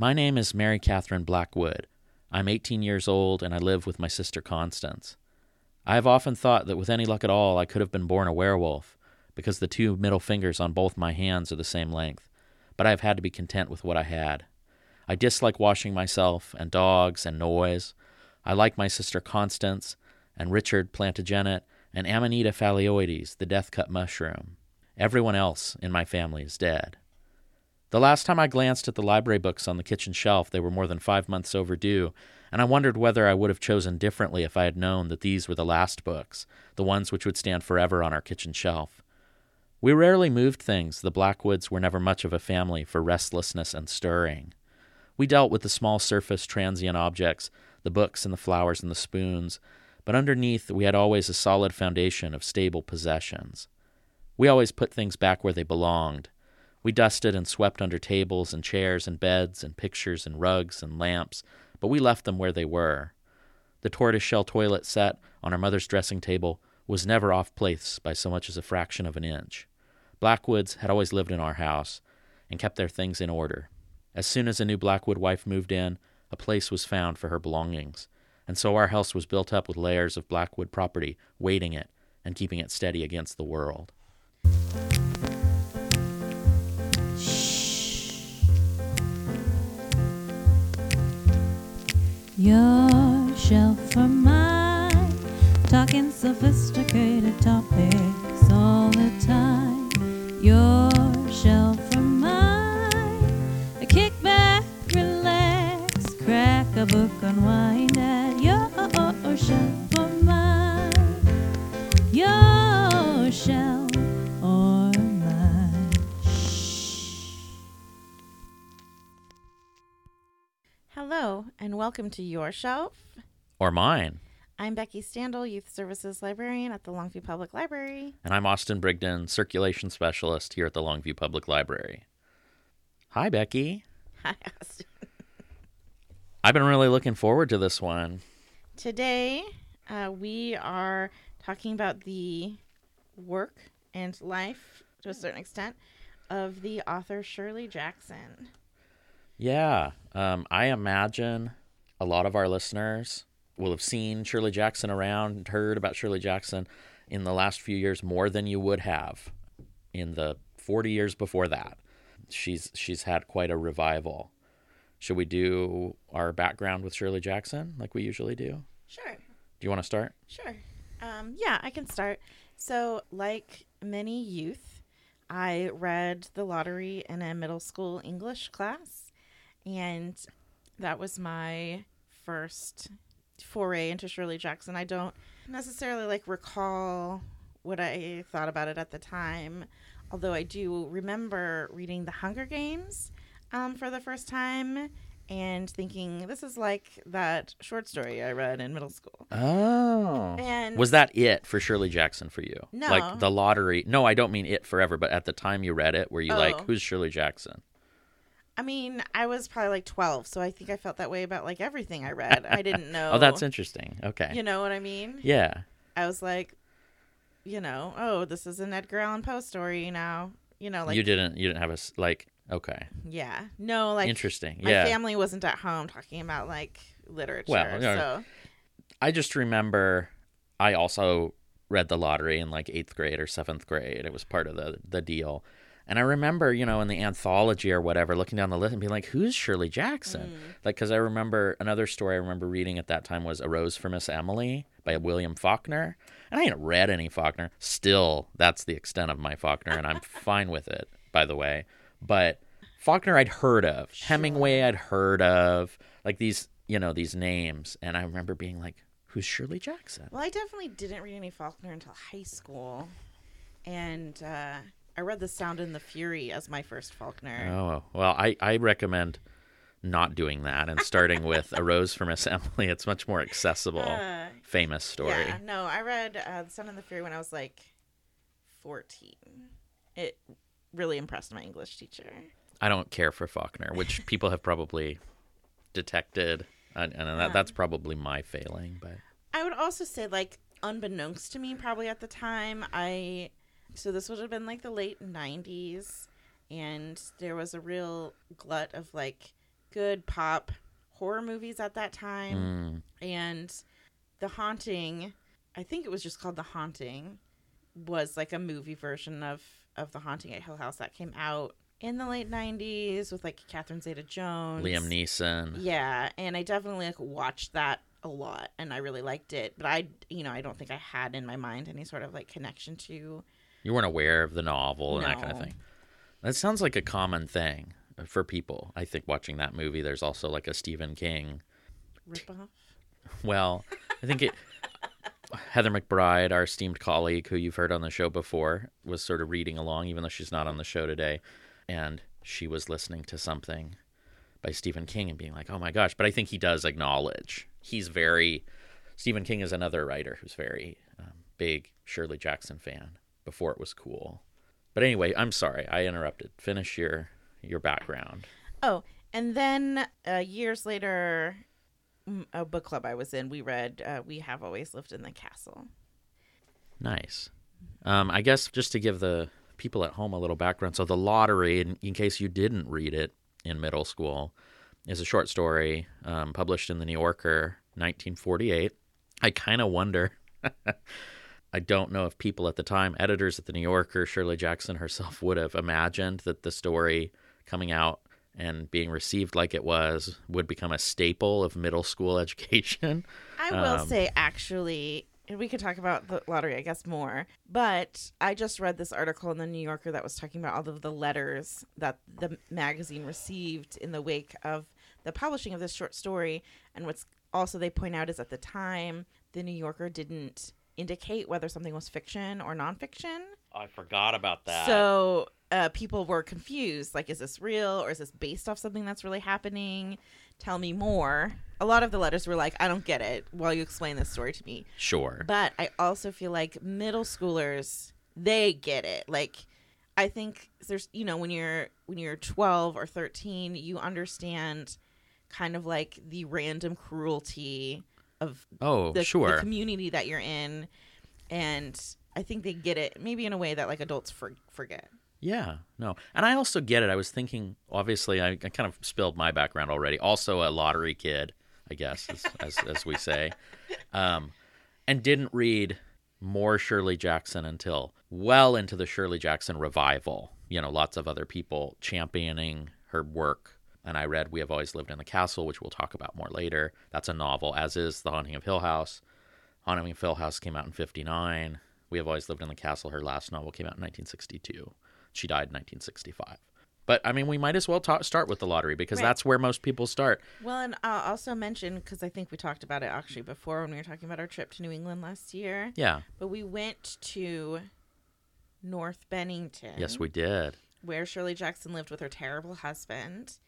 My name is Mary Catherine Blackwood. I'm 18 years old and I live with my sister Constance. I have often thought that with any luck at all, I could have been born a werewolf, because the two middle fingers on both my hands are the same length, but I have had to be content with what I had. I dislike washing myself, and dogs, and noise. I like my sister Constance, and Richard Plantagenet, and Amanita phalloides, the death cup mushroom. Everyone else in my family is dead. The last time I glanced at the library books on the kitchen shelf, they were more than five months overdue, and I wondered whether I would have chosen differently if I had known that these were the last books, the ones which would stand forever on our kitchen shelf. We rarely moved things. The Blackwoods were never much of a family for restlessness and stirring. We dealt with the small surface transient objects, the books and the flowers and the spoons, but underneath we had always a solid foundation of stable possessions. We always put things back where they belonged we dusted and swept under tables and chairs and beds and pictures and rugs and lamps, but we left them where they were. The tortoiseshell toilet set on our mother's dressing table was never off place by so much as a fraction of an inch. Blackwoods had always lived in our house and kept their things in order. As soon as a new Blackwood wife moved in, a place was found for her belongings, and so our house was built up with layers of Blackwood property, weighting it and keeping it steady against the world. Your shelf or mine, talking sophisticated topics all the time. Your shelf or mine, a kick back, relax, crack a book, unwind at your shelf welcome to Your Shelf. Or mine. I'm Becky Standel, Youth Services Librarian at the Longview Public Library. And I'm Austin Brigden, Circulation Specialist here at the Longview Public Library. Hi, Becky. Hi, Austin. I've been really looking forward to this one. Today, uh, we are talking about the work and life, to a certain extent, of the author Shirley Jackson. Yeah. Um, I imagine a lot of our listeners will have seen Shirley Jackson around and heard about Shirley Jackson in the last few years more than you would have in the 40 years before that. She's she's had quite a revival. Should we do our background with Shirley Jackson like we usually do? Sure. Do you want to start? Sure. Um, yeah, I can start. So, like many youth, I read the lottery in a middle school English class, and that was my first foray into Shirley Jackson. I don't necessarily like recall what I thought about it at the time, although I do remember reading The Hunger Games um, for the first time and thinking this is like that short story I read in middle school. Oh. And Was that it for Shirley Jackson for you? No. Like the lottery. No, I don't mean it forever, but at the time you read it, were you like, Oh. who's Shirley Jackson? I mean, I was probably like 12, so I think I felt that way about like everything I read. I didn't oh, know. Oh, that's interesting. Okay. You know what I mean? Yeah. I was like, you know, oh, this is an Edgar Allan Poe story you now. You know, like you didn't you didn't have a like okay. yeah, no, like Interesting. My yeah. family wasn't at home talking about like literature. Well, yeah. so I just remember I also read the lottery in like 8th grade or 7th grade. It was part of the the deal. And I remember, you know, in the anthology or whatever, looking down the list and being like, "Who's Shirley Jackson?" Mm. Like, because I remember another story I remember reading at that time was "A Rose for Miss Emily" by William Faulkner, and I hadn't read any Faulkner. Still, that's the extent of my Faulkner, and I'm fine with it, by the way. But Faulkner, I'd heard of. Hemingway, I'd heard of. Like these, you know, these names, and I remember being like, "Who's Shirley Jackson?" well, I definitely didn't read any Faulkner until high school, and uh, I read The Sound and the Fury as my first Faulkner. Oh well, I I recommend not doing that and starting with "A Rose for Miss Emily." It's much more accessible, Uh, famous story. Yeah, no, I read uh, The Sound and the Fury when I was like 14. It really impressed my English teacher. I don't care for Faulkner, which people have probably detected, and, and that, that's probably my failing. But I would also say, like, unbeknownst to me, probably at the time, I. So this would have been like the late 90s, and there was a real glut of like good pop horror movies at that time. Mm, And The Haunting, I think it was just called The Haunting, was like a movie version of of The Haunting at Hill House that came out in the late 90s with like Catherine Zeta Jones. Liam Neeson. Yeah, and I definitely like watched that a lot and I really liked it, but I you know, I don't think I had in my mind any sort of like connection to You weren't aware of the novel and that kind of thing. That sounds like a common thing for people. I think watching that movie, there's also like a Stephen King. ripoff. Well, I think it. Heather McBride, our esteemed colleague who you've heard on the show before, was sort of reading along, even though she's not on the show today. And she was listening to something by Stephen King and being like, oh my gosh. But I think he does acknowledge he's very. Stephen King is another writer who's very um, big Shirley Jackson fan before it was cool. But anyway, I'm sorry. I interrupted. Finish your your background. Oh, and then uh, years later, mm, a book club I was in, we read uh, "We Have Always Lived in the Castle." Nice. Um, I guess just to give the people at home a little background. So, The Lottery, in, in case you didn't read it in middle school, is a short story um, published in The New Yorker, 1948. I kind of wonder. I don't know if people at the time, editors at The New Yorker, Shirley Jackson herself, would have imagined that the story coming out and being received like it was would become a staple of middle school education. I will Um, say, actually, we could talk about the lottery, I guess, more. But I just read this article in the New Yorker that was talking about all of the letters that the magazine received in the wake of the publishing of this short story. And what's also they point out is at the time, the New Yorker didn't indicate whether something was fiction or nonfiction. I forgot about that. So uh, people were confused. Like, is this real or is this based off something that's really happening? Tell me more. A lot of the letters were like, I don't get it while you explain this story to me. sure. But I also feel like middle schoolers, they get it. Like, I think there's, you know, when you're when you're 12 or 13, you understand kind of like the random cruelty of oh, the, sure. the community that you're in, and I think they get it maybe in a way that like adults for, forget. Yeah, no. And I also get it. I was thinking, obviously, I, I kind of spilled my background already. Also, a lottery kid, I guess, as, as, as we say. Um, and didn't read more Shirley Jackson until well into the Shirley Jackson revival. You know, lots of other people championing her work. And I read We Have Always Lived in the Castle, which we'll talk about more later. That's a novel, as is The Haunting of Hill House. Haunting of Hill House came out in 59. We Have Always Lived in the Castle, her last novel, came out in 1962. She died in 1965. But I mean, we might as well ta- start with the lottery because Right. that's where most people start. Well, and I'll also mention because I think we talked about it actually before when we were talking about our trip to New England last year. Yeah. But we went to North Bennington. Yes, we did. where Shirley Jackson lived with her terrible husband.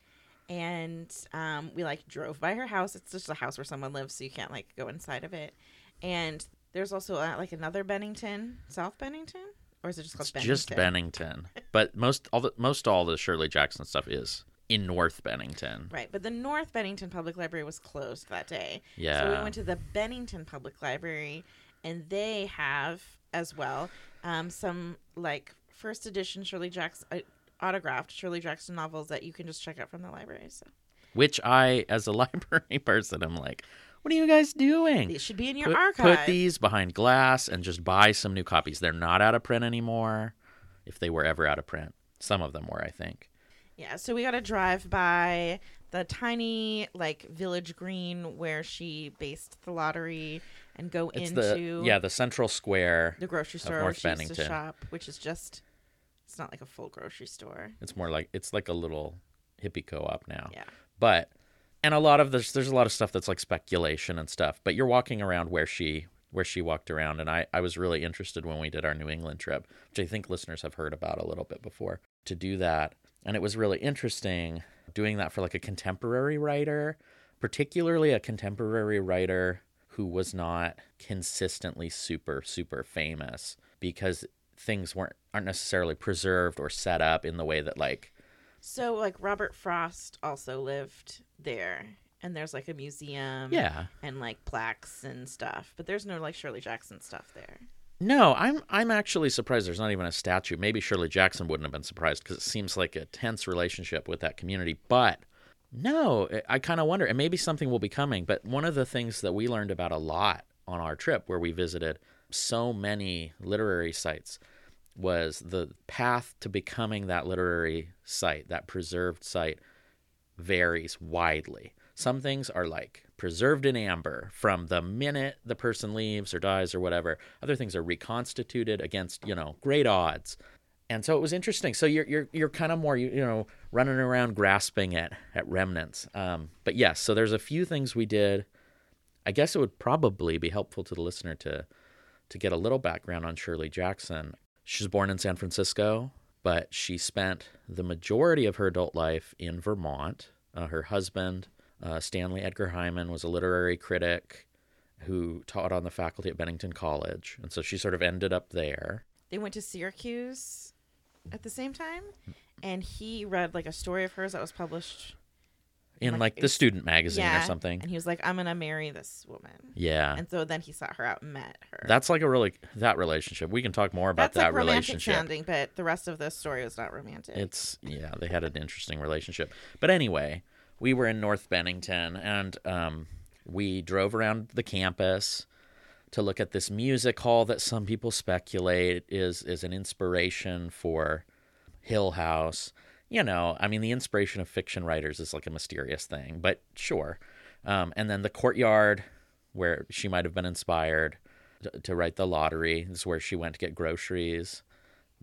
And um, we like drove by her house. It's just a house where someone lives, so you can't like go inside of it. And there's also uh, like another Bennington, South Bennington, or is it just called It's Bennington? just Bennington. But most all the most all the Shirley Jackson stuff is in North Bennington. Right, but the North Bennington Public Library was closed that day. Yeah, So we went to the Bennington Public Library, and they have as well um, some like first edition Shirley Jackson uh, autographed Shirley Jackson novels that you can just check out from the library. So Which I, as a library person, I'm like, what are you guys doing? they should be in your put, archive. put these behind glass and just buy some new copies. They're not out of print anymore. If they were ever out of print, some of them were, I think. Yeah, so we got to drive by the tiny like village green where she based the lottery and go It's into the yeah the central square. the grocery store North where she used to shop, which is just it's not like a full grocery store. It's more like it's like a little hippie co-op now. Yeah. But and a lot of this there's a lot of stuff that's like speculation and stuff. But you're walking around where she where she walked around and I, I was really interested when we did our New England trip, which I think listeners have heard about a little bit before, to do that. And it was really interesting doing that for like a contemporary writer, particularly a contemporary writer who was not consistently super, super famous because things weren't aren't necessarily preserved or set up in the way that like So like Robert Frost also lived there and there's like a museum yeah and like plaques and stuff, but there's no like Shirley Jackson stuff there. No, I'm I'm actually surprised there's not even a statue. Maybe Shirley Jackson wouldn't have been surprised because it seems like a tense relationship with that community. But No, I- I kind of wonder, and maybe something will be coming. But one of the things that we learned about a lot on our trip, where we visited so many literary sites, was the path to becoming that literary site, that preserved site, varies widely. Some things are like preserved in amber from the minute the person leaves or dies or whatever. Other things are reconstituted against, you know, great odds. And so it was interesting. So you're you're you're kind of more you, you know running around grasping at at remnants. Um, but yes, so there's a few things we did. I guess it would probably be helpful to the listener to to get a little background on Shirley Jackson. She was born in San Francisco, but she spent the majority of her adult life in Vermont. Uh, her husband, uh, Stanley Edgar Hyman, was a literary critic who taught on the faculty at Bennington College, and so she sort of ended up there. They went to Syracuse at the same time, and he read like a story of hers that was published. In Like, like the student magazine yeah, or something. And he was like, "I'm gonna marry this woman." Yeah. And so then he sought her out and met her. That's like a really that relationship. We can talk more about That's that like relationship. sounding, but the rest of the story was not romantic. It's yeah, they had an interesting relationship. But anyway, we were in North Bennington and um, we drove around the campus to look at this music hall that some people speculate is is an inspiration for Hill House. You know, I mean, the inspiration of fiction writers is like a mysterious thing, but sure. Um, and then the courtyard where she might have been inspired to, to write the lottery is where she went to get groceries.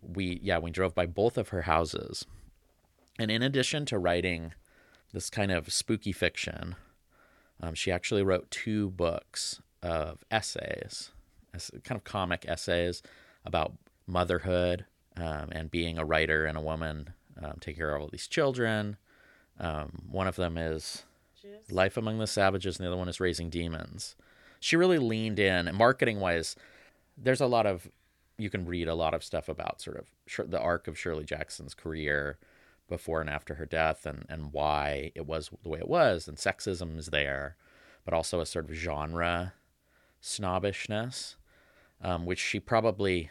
We yeah, we drove by both of her houses. And in addition to writing this kind of spooky fiction, um, she actually wrote two books of essays, kind of comic essays about motherhood um, and being a writer and a woman, um, taking care of all these children. Um, one of them is Life Among the Savages, and the other one is Raising Demons. She really leaned in, marketing wise, there's a lot of, you can read a lot of stuff about sort of the arc of Shirley Jackson's career before and after her death and, and why it was the way it was. And sexism is there, but also a sort of genre snobbishness, um, which she probably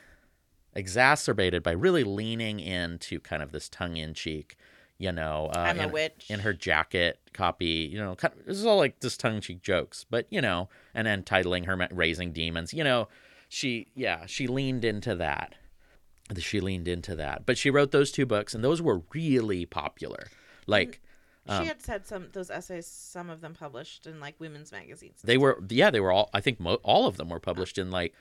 exacerbated by really leaning into kind of this tongue in cheek, you know, uh, I'm a in, witch. in her jacket copy, you know, kind this is all like just tongue in cheek jokes, but you know, and then titling her Raising Demons, you know, she, yeah, she leaned into that. She leaned into that, but she wrote those two books, and those were really popular. Like, she had said some those essays, some of them published in like women's magazines. they were, yeah, they were all. I think mo- all of them were published in like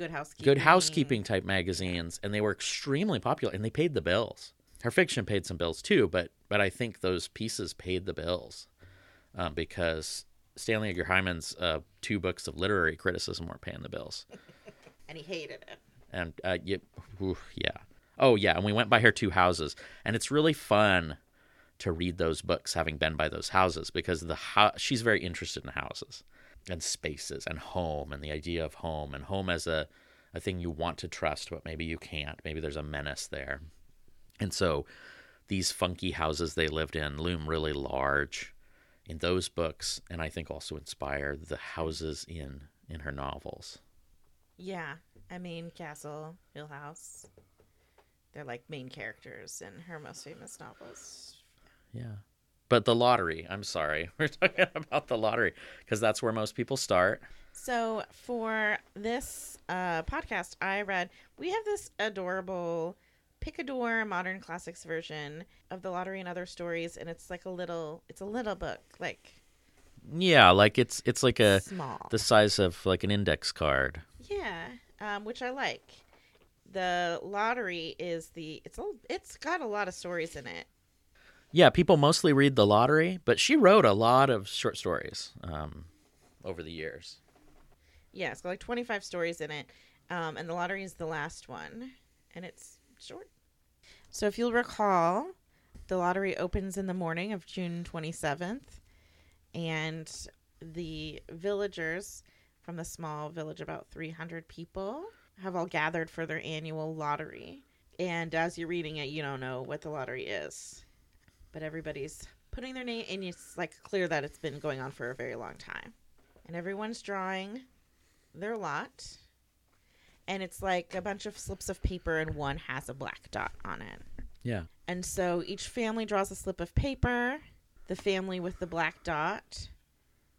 Good housekeeping. good housekeeping type magazines, and they were extremely popular, and they paid the bills. Her fiction paid some bills too, but but I think those pieces paid the bills um, because Stanley Edgar Hyman's uh, two books of literary criticism weren't paying the bills, and he hated it. and uh, oof, yeah, oh yeah, and we went by her two houses, and it's really fun to read those books having been by those houses because the ho- she's very interested in houses and spaces and home and the idea of home and home as a, a thing you want to trust but maybe you can't maybe there's a menace there and so these funky houses they lived in loom really large in those books and i think also inspire the houses in in her novels Yeah, I mean Castle, Hill House. They're like main characters in her most famous novels. Yeah. But the lottery, I'm sorry. We're talking about the lottery because that's where most people start. So for this uh, podcast, I read we have this adorable Picador Modern Classics version of the Lottery and Other Stories, and it's like a little, it's a little book, like Yeah, like it's it's like a small. the size of like an index card. Yeah, um, which I like. The lottery is the it's a, it's got a lot of stories in it. Yeah, people mostly read the lottery, but she wrote a lot of short stories um, over the years. Yeah, it's got like 25 stories in it. Um, and the lottery is the last one. And it's short. So if you'll recall, the lottery opens in the morning of June 27th. And the villagers from the small village, about 300 people, have all gathered for their annual lottery. And as you're reading it, you don't know what the lottery is. But everybody's putting their name, and it's like clear that it's been going on for a very long time. And everyone's drawing their lot. And it's like a bunch of slips of paper, and one has a black dot on it. Yeah. And so each family draws a slip of paper. the family with the black dot,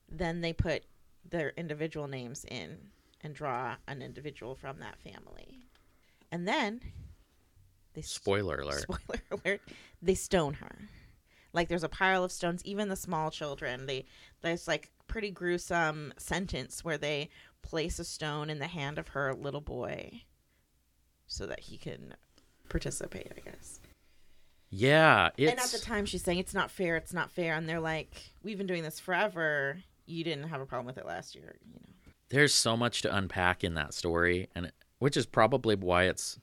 then they put their individual names in and draw an individual from that family. And then they Spoiler alert. spoiler alert, they stone her. Like there's a pile of stones, even the small children. They there's like pretty gruesome sentence where they place a stone in the hand of her little boy so that he can participate, I guess. Yeah, it's And at the time she's saying it's not fair, it's not fair, and they're like, We've been doing this forever. You didn't have a problem with it last year, you know. there's so much to unpack in that story and it, which is probably why it's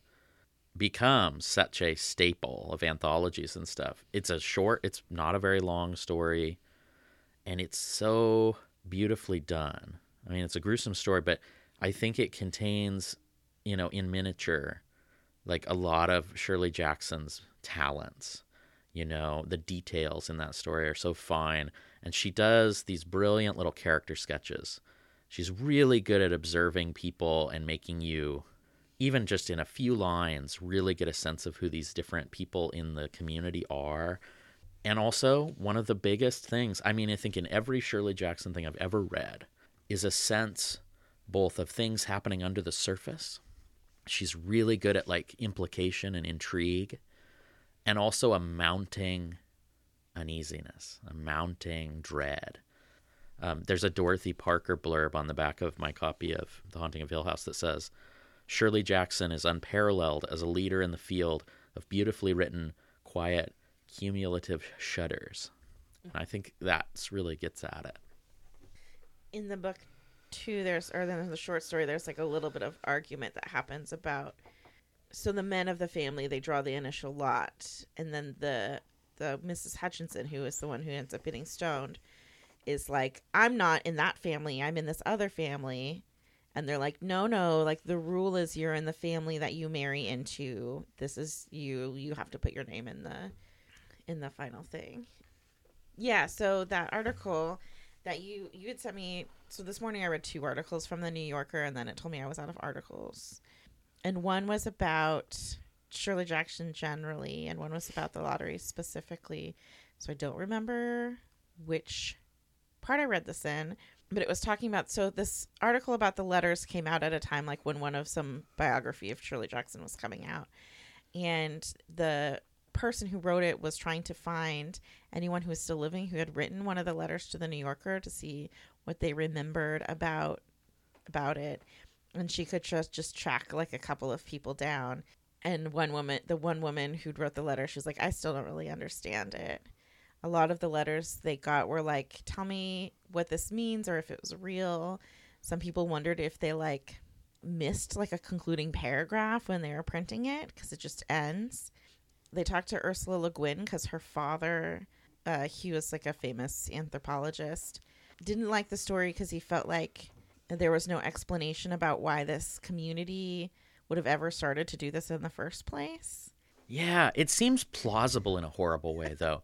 become such a staple of anthologies and stuff. It's a short it's not a very long story and it's so beautifully done. I mean it's a gruesome story but i think it contains you know in miniature like a lot of shirley jackson's talents. You know the details in that story are so fine and she does these brilliant little character sketches. She's really good at observing people and making you even just in a few lines really get a sense of who these different people in the community are. And also one of the biggest things i mean i think in every shirley jackson thing i've ever read is a sense both of things happening under the surface. She's really good at like implication and intrigue and also a mounting uneasiness a mounting dread. Um, there's a Dorothy Parker blurb on the back of my copy of The Haunting of Hill House that says, Shirley Jackson is unparalleled as a leader in the field of beautifully written, quiet, cumulative shudders. And I think that's really gets at it. in the book too there's or then in the short story there's like a little bit of argument that happens about so the men of the family they draw the initial lot and then the the mrs hutchinson who is the one who ends up getting stoned is like i'm not in that family i'm in this other family and they're like no no like the rule is you're in the family that you marry into. This is you. You have to put your name in the in the final thing. Yeah so that article that you you had sent me so this morning i read two articles from the new yorker and then it told me i was out of articles. And one was about shirley jackson generally and one was about the lottery specifically. So i don't remember which part i read this in but it was talking about so this article about the letters came out at a time like when one of some biography of shirley jackson was coming out. And the person who wrote it was trying to find anyone who was still living who had written one of the letters to the New Yorker to see what they remembered about about it. And she could just just track like a couple of people down. And one woman the one woman who wrote the letter she was like I still don't really understand it. A lot of the letters they got were like tell me what this means or if it was real some people wondered if they like missed like a concluding paragraph when they were printing it because it just ends they talked to Ursula Le Guin because her father, uh, he was like a famous anthropologist, didn't like the story because he felt like there was no explanation about why this community would have ever started to do this in the first place. Yeah, it seems plausible in a horrible way, though.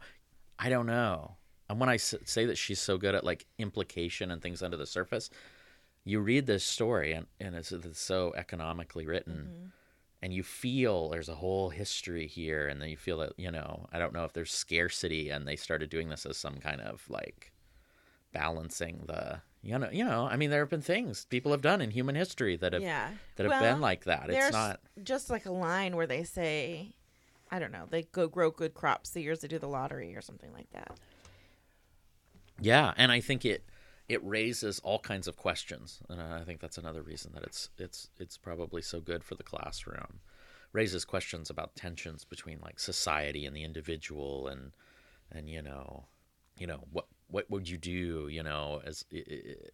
I don't know. And when I say that she's so good at like implication and things under the surface, you read this story and, and it's, it's so economically written. Mm-hmm. And you feel there's a whole history here, and then you feel that you know I don't know if there's scarcity, and they started doing this as some kind of like balancing the you know you know I mean there have been things people have done in human history that have yeah, that have Well, been like that. It's not just like a line where they say, I don't know, they go grow good crops the years they do the lottery or something like that. Yeah, and I think it it raises all kinds of questions, and I think that's another reason that it's it's it's probably so good for the classroom. Raises questions about tensions between like society and the individual, and and you know, you know what what would you do, you know, as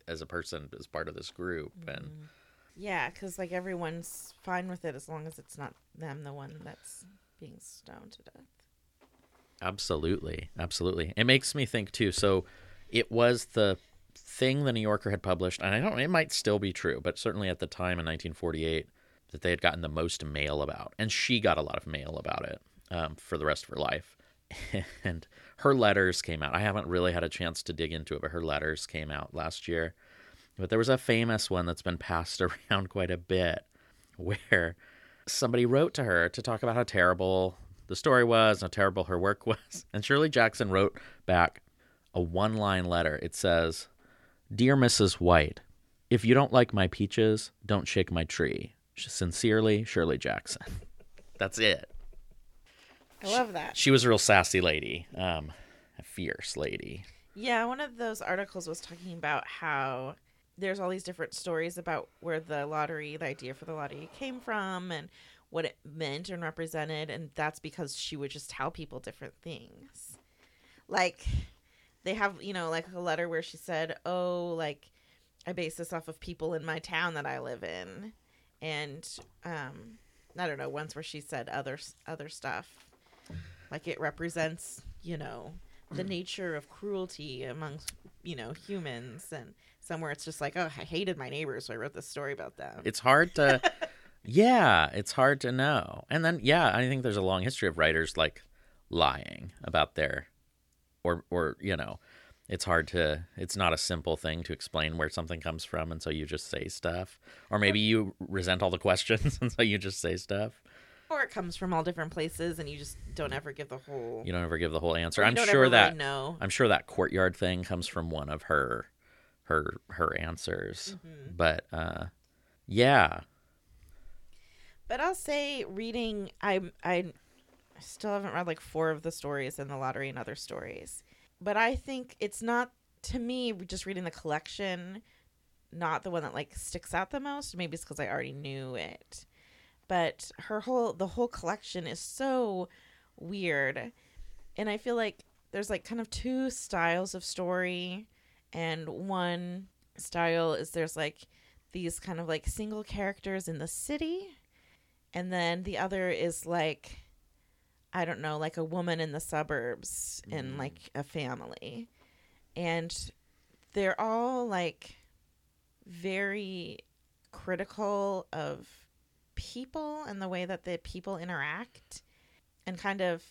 as a person as part of this group, and mm-hmm. Yeah, because like everyone's fine with it as long as it's not them, the one that's being stoned to death. Absolutely, absolutely. It makes me think too. So, it was the thing the New Yorker had published, and I don't. It might still be true, but certainly at the time in 1948, that they had gotten the most mail about, and she got a lot of mail about it um, for the rest of her life. And her letters came out. I haven't really had a chance to dig into it, but her letters came out last year. But there was a famous one that's been passed around quite a bit, where somebody wrote to her to talk about how terrible the story was, how terrible her work was. And Shirley Jackson wrote back, a one line letter. It says, Dear Mrs. White, if you don't like my peaches, don't shake my tree. Sincerely, Shirley Jackson. That's it. I love that. She was a real sassy lady, um, a fierce lady. Yeah, one of those articles was talking about how there's all these different stories about where the lottery, the idea for the lottery came from and what it meant and represented. And that's because she would just tell people different things. Like, they have, you know, like a letter where she said, Oh, like, I base this off of people in my town that I live in. And, um, I don't know, once where she said other, other stuff. Like, it represents, you know, the nature of cruelty amongst, you know, humans. And, somewhere it's just like, oh, I hated my neighbors, so I wrote this story about them. It's hard to, yeah, it's hard to know. And then, yeah, I think there's a long history of writers like lying about their, or, or, you know, it's hard to, it's not a simple thing to explain where something comes from. And so you just say stuff. Or maybe you resent all the questions and so you just say stuff. Or it comes from all different places and you just don't ever give the whole. You don't ever give the whole answer. I'm sure that, really know. I'm sure that courtyard thing comes from one of her her her answers. Mm-hmm. But uh yeah. But I'll say reading I I still haven't read like four of the stories in the lottery and other stories. But I think it's not to me just reading the collection not the one that like sticks out the most. Maybe it's because I already knew it. But her whole the whole collection is so weird. And I feel like there's like kind of two styles of story and one style is there's like these kind of like single characters in the city and then the other is like i don't know like a woman in the suburbs in like a family. And they're all like very critical of people and the way that the people interact and kind of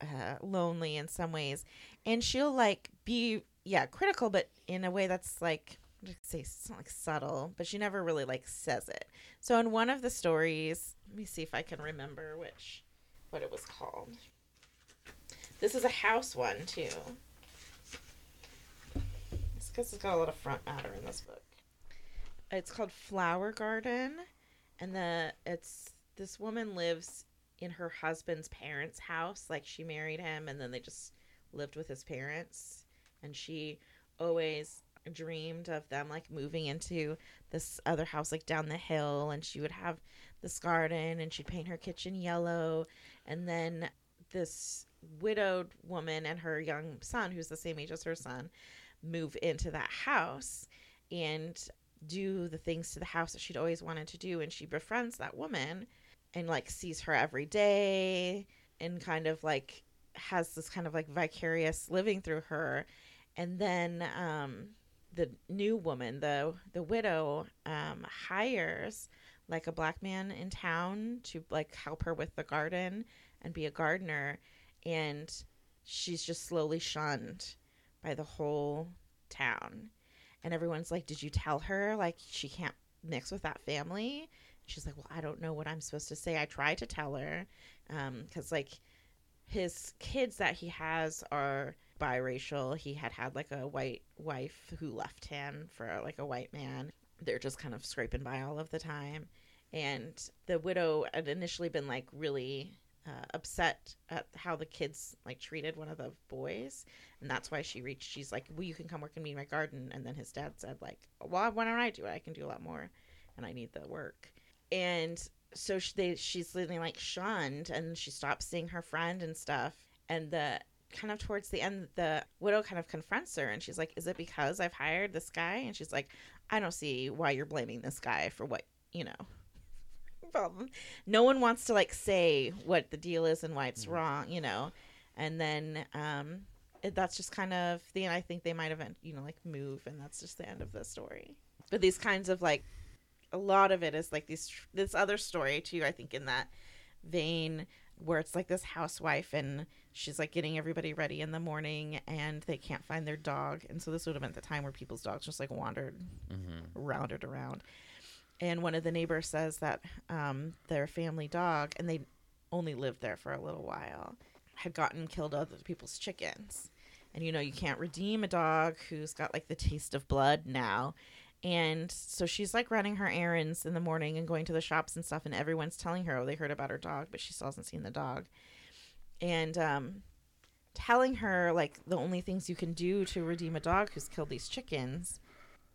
uh, lonely in some ways. And she'll like be yeah critical but in a way that's like I'd say it's not like subtle but she never really like says it. So in one of the stories let me see if i can remember which what it was called. This is a house one too. It's because it's got a lot of front matter in this book. It's called flower garden and the it's this woman lives in her husband's parents house. Like she married him and then they just lived with his parents. And she always dreamed of them like moving into this other house like down the hill and she would have this garden and she'd paint her kitchen yellow. And then this widowed woman and her young son who's the same age as her son move into that house and do the things to the house that she'd always wanted to do. And she befriends that woman and like sees her every day and kind of like has this kind of like vicarious living through her. And then um the new woman the the widow um hires like a black man in town to like help her with the garden and be a gardener and she's just slowly shunned by the whole town. And everyone's like did you tell her like she can't mix with that family? She's like well i don't know what i'm supposed to say. I tried to tell her. Um because like his kids that he has are biracial. He had had like a white wife who left him for like a white man. They're just kind of scraping by all of the time and the widow had initially been like really uh, upset at how the kids like treated one of the boys. And that's why she reached she's like well you can come work in me in my garden. And then his dad said like well why don't i do it? I can do a lot more. And i need the work. And so she, they, she's living like shunned. And she stops seeing her friend and stuff. And the kind of towards the end the widow kind of confronts her. And she's like is it because i've hired this guy? And she's like i don't see why you're blaming this guy for what you know problem no one wants to like say what the deal is and why it's wrong you know? And then um it, that's just kind of the end. i think they might have you know like move and that's just the end of the story. But these kinds of like a lot of it is like these this other story too i think in that vein where it's like this housewife and she's like getting everybody ready in the morning and they can't find their dog. And so this would have been the time where people's dogs just like wandered rounded around and one of the neighbors says that um, their family dog and they only lived there for a little while had gotten killed other people's chickens and you know you can't redeem a dog who's got like the taste of blood now. And so she's like running her errands in the morning and going to the shops and stuff, and everyone's telling her, oh, they heard about her dog, but she still hasn't seen the dog. And um, telling her like the only things you can do to redeem a dog who's killed these chickens,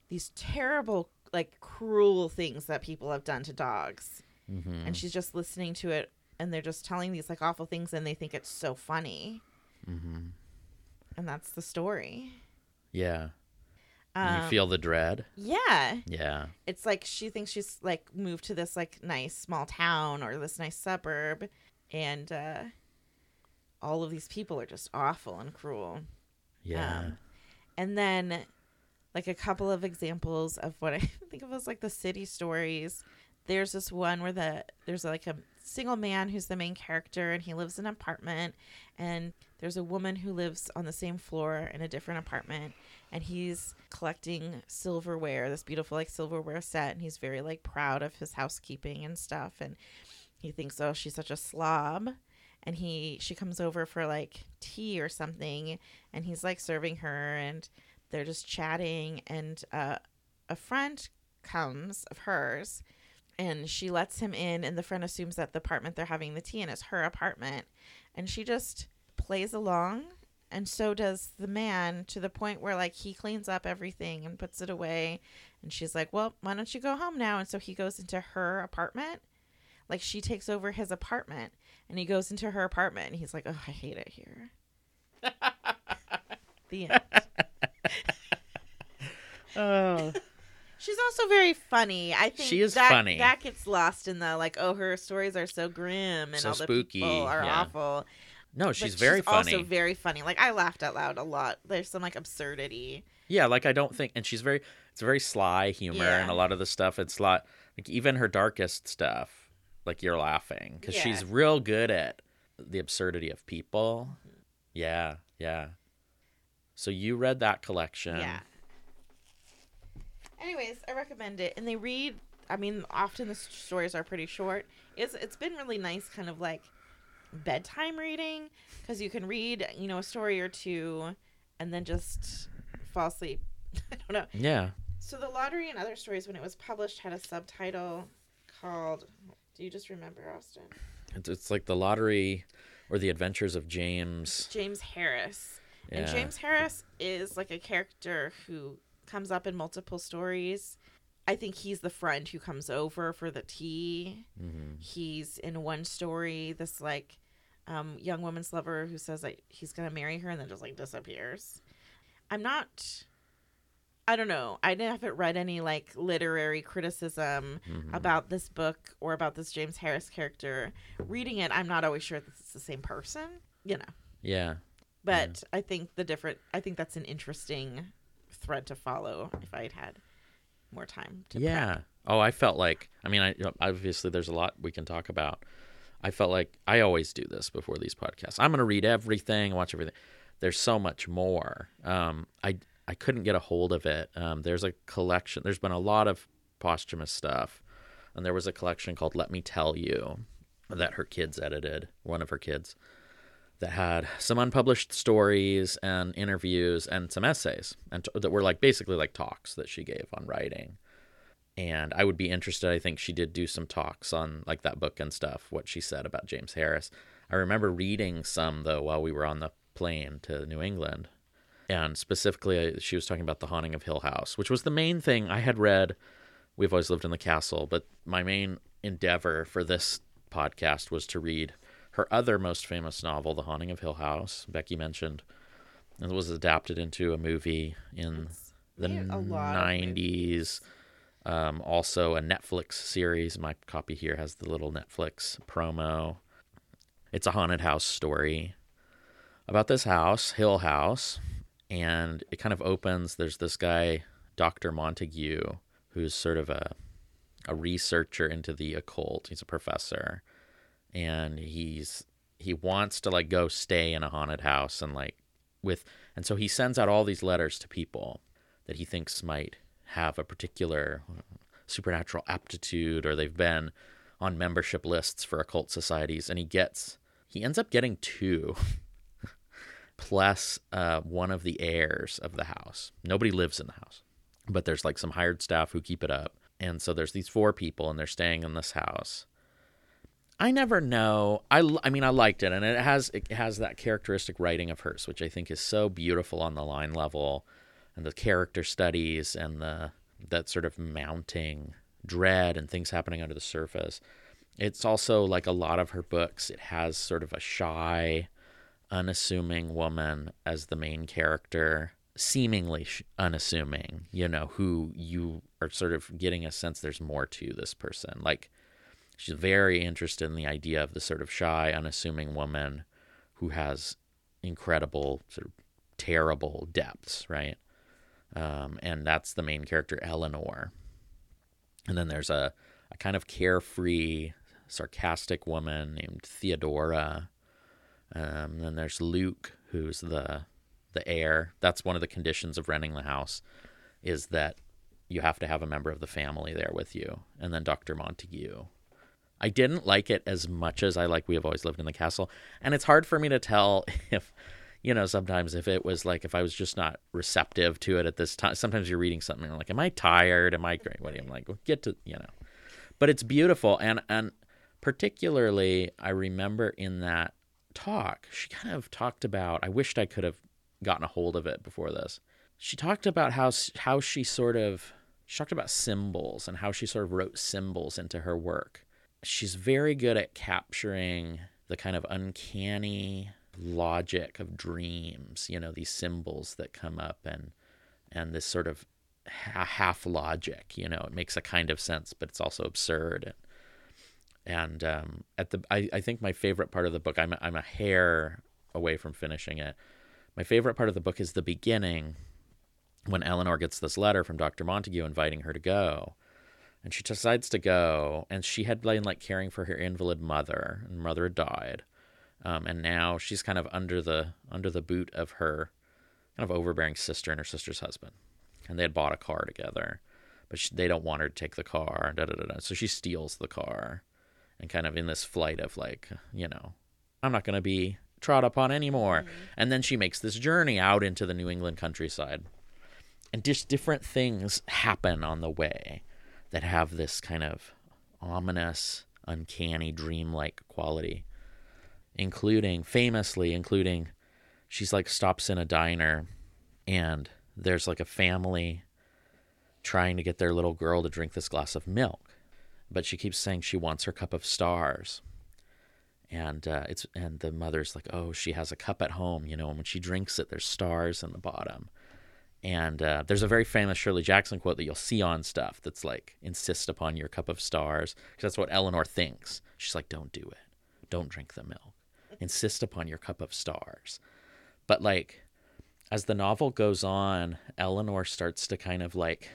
these terrible, like cruel things that people have done to dogs. Mm-hmm. And she's just listening to it, and they're just telling these like awful things, and they think it's so funny. Mm-hmm. And that's the story. Yeah. Um, you feel the dread. yeah. Yeah. it's like she thinks she's like moved to this like nice small town or this nice suburb and uh all of these people are just awful and cruel Yeah. Um, and then like a couple of examples of what i think of as like the city stories. There's this one where the there's like a single man who's the main character and he lives in an apartment and there's a woman who lives on the same floor in a different apartment and he's collecting silverware this beautiful like silverware set and he's very like proud of his housekeeping and stuff and he thinks oh she's such a slob and he she comes over for like tea or something and he's like serving her and they're just chatting and uh, a friend comes of hers and she lets him in and the friend assumes that the apartment they're having the tea in is her apartment and she just plays along and so does the man to the point where like he cleans up everything and puts it away and she's like well why don't you go home now? And so he goes into her apartment. Like she takes over his apartment and he goes into her apartment and he's like oh i hate it here. The end Oh. She's also very funny. I think She is that, funny. That gets lost in the like, oh, her stories are so grim and So all the spooky, people are yeah. awful. No, But she's very funny. Also very funny. Like I laughed out loud a lot. There's some like absurdity. Yeah, like I don't think, and she's very, it's very sly humor, Yeah. and a lot of the stuff, it's a lot like even her darkest stuff, like you're laughing because she's real good at the absurdity of people. Yeah, yeah. So you read that collection. Yeah. Anyways, I recommend it, and they read. I mean, often the stories are pretty short. It's it's been really nice, kind of like bedtime reading, because you can read, you know, a story or two, and then just fall asleep. I don't know. Yeah. So the lottery and other stories, when it was published, had a subtitle called. Do you just remember Austin? It's, it's like the lottery or the adventures of James. James Harris. Yeah. And James Harris is like a character who comes up in multiple stories. I think he's the friend who comes over for the tea. hmm He's in one story, this like um, young woman's lover who says that he's gonna marry her and then just like disappears. I'm not. I don't know. I haven't read any like literary criticism hmm about this book or about this James Harris character. Reading it, I'm not always sure that it's the same person. You know Yeah. But I think the different I think that's an interesting thread to follow if I'd had more time to yeah. prep. Oh, I felt like. I mean, I obviously there's a lot we can talk about. I felt like I always do this before these podcasts. I'm going to read everything, watch everything. There's so much more. Um, I I couldn't get a hold of it. Um, there's a collection. There's been a lot of posthumous stuff, and there was a collection called "Let Me Tell You" that her kids edited. One of her kids that had some unpublished stories and interviews and some essays, and t- that were like basically like talks that she gave on writing and I would be interested. I think she did do some talks on like that book and stuff. What she said about James Harris. I remember reading some though while we were on the plane to New England, and specifically she was talking about the haunting of Hill House, which was the main thing I had read. We've always lived in the castle, but my main endeavor for this podcast was to read her other most famous novel, The Haunting of Hill House. Becky mentioned it was adapted into a movie in the made a lot of 90s. Um, also, a Netflix series. My copy here has the little Netflix promo. It's a haunted house story about this house, Hill House, and it kind of opens. There's this guy, Dr. Montague, who's sort of a a researcher into the occult. He's a professor, and he's he wants to like go stay in a haunted house and like with and so he sends out all these letters to people that he thinks might have a particular supernatural aptitude or they've been on membership lists for occult societies and he gets he ends up getting two plus uh, one of the heirs of the house. Nobody lives in the house, but there's like some hired staff who keep it up. And so there's these four people, and they're staying in this house. I never know. I, I mean, I liked it, and it has it has that characteristic writing of hers, which I think is so beautiful on the line level, and the character studies and the that sort of mounting dread and things happening under the surface. It's also like a lot of her books. It has sort of a shy, unassuming woman as the main character, seemingly unassuming. You know, who you are sort of getting a sense there's more to this person, like she's very interested in the idea of the sort of shy, unassuming woman who has incredible, sort of terrible depths, right? Um, and that's the main character, Eleanor. And then there's a, a kind of carefree, sarcastic woman named Theodora. Um, then there's Luke, who's the the heir. That's one of the conditions of renting the house, is that you have to have a member of the family there with you. And then Dr. Montague, I didn't like it as much as I like We Have Always Lived in the Castle. And it's hard for me to tell if, you know, sometimes if it was like, if I was just not receptive to it at this time. Sometimes you're reading something and you're like, am I tired? Am I great? What am I like, well, get to, you know. But it's beautiful. And, and particularly, I remember in that talk, she kind of talked about, I wished I could have gotten a hold of it before this. She talked about how, how she sort of, she talked about symbols and how she sort of wrote symbols into her work she's very good at capturing the kind of uncanny logic of dreams you know these symbols that come up and and this sort of half logic you know it makes a kind of sense but it's also absurd and um, at the I, I think my favorite part of the book I'm I'm a hair away from finishing it my favorite part of the book is the beginning when Eleanor gets this letter from Dr. Montague inviting her to go and she decides to go and she had been like caring for her invalid mother and mother had died um, and now she's kind of under the under the boot of her kind of overbearing sister and her sister's husband and they had bought a car together but she, they don't want her to take the car da, da, da, da. so she steals the car and kind of in this flight of like you know i'm not going to be trod upon anymore mm-hmm. and then she makes this journey out into the new england countryside and just different things happen on the way that have this kind of ominous, uncanny, dreamlike quality, including famously, including she's like stops in a diner and there's like a family trying to get their little girl to drink this glass of milk, but she keeps saying she wants her cup of stars. And uh, it's and the mother's like, oh, she has a cup at home, you know, and when she drinks it, there's stars in the bottom. And uh, there's a very famous Shirley Jackson quote that you'll see on stuff that's like, insist upon your cup of stars. Because that's what Eleanor thinks. She's like, don't do it. Don't drink the milk. Insist upon your cup of stars. But like, as the novel goes on, Eleanor starts to kind of like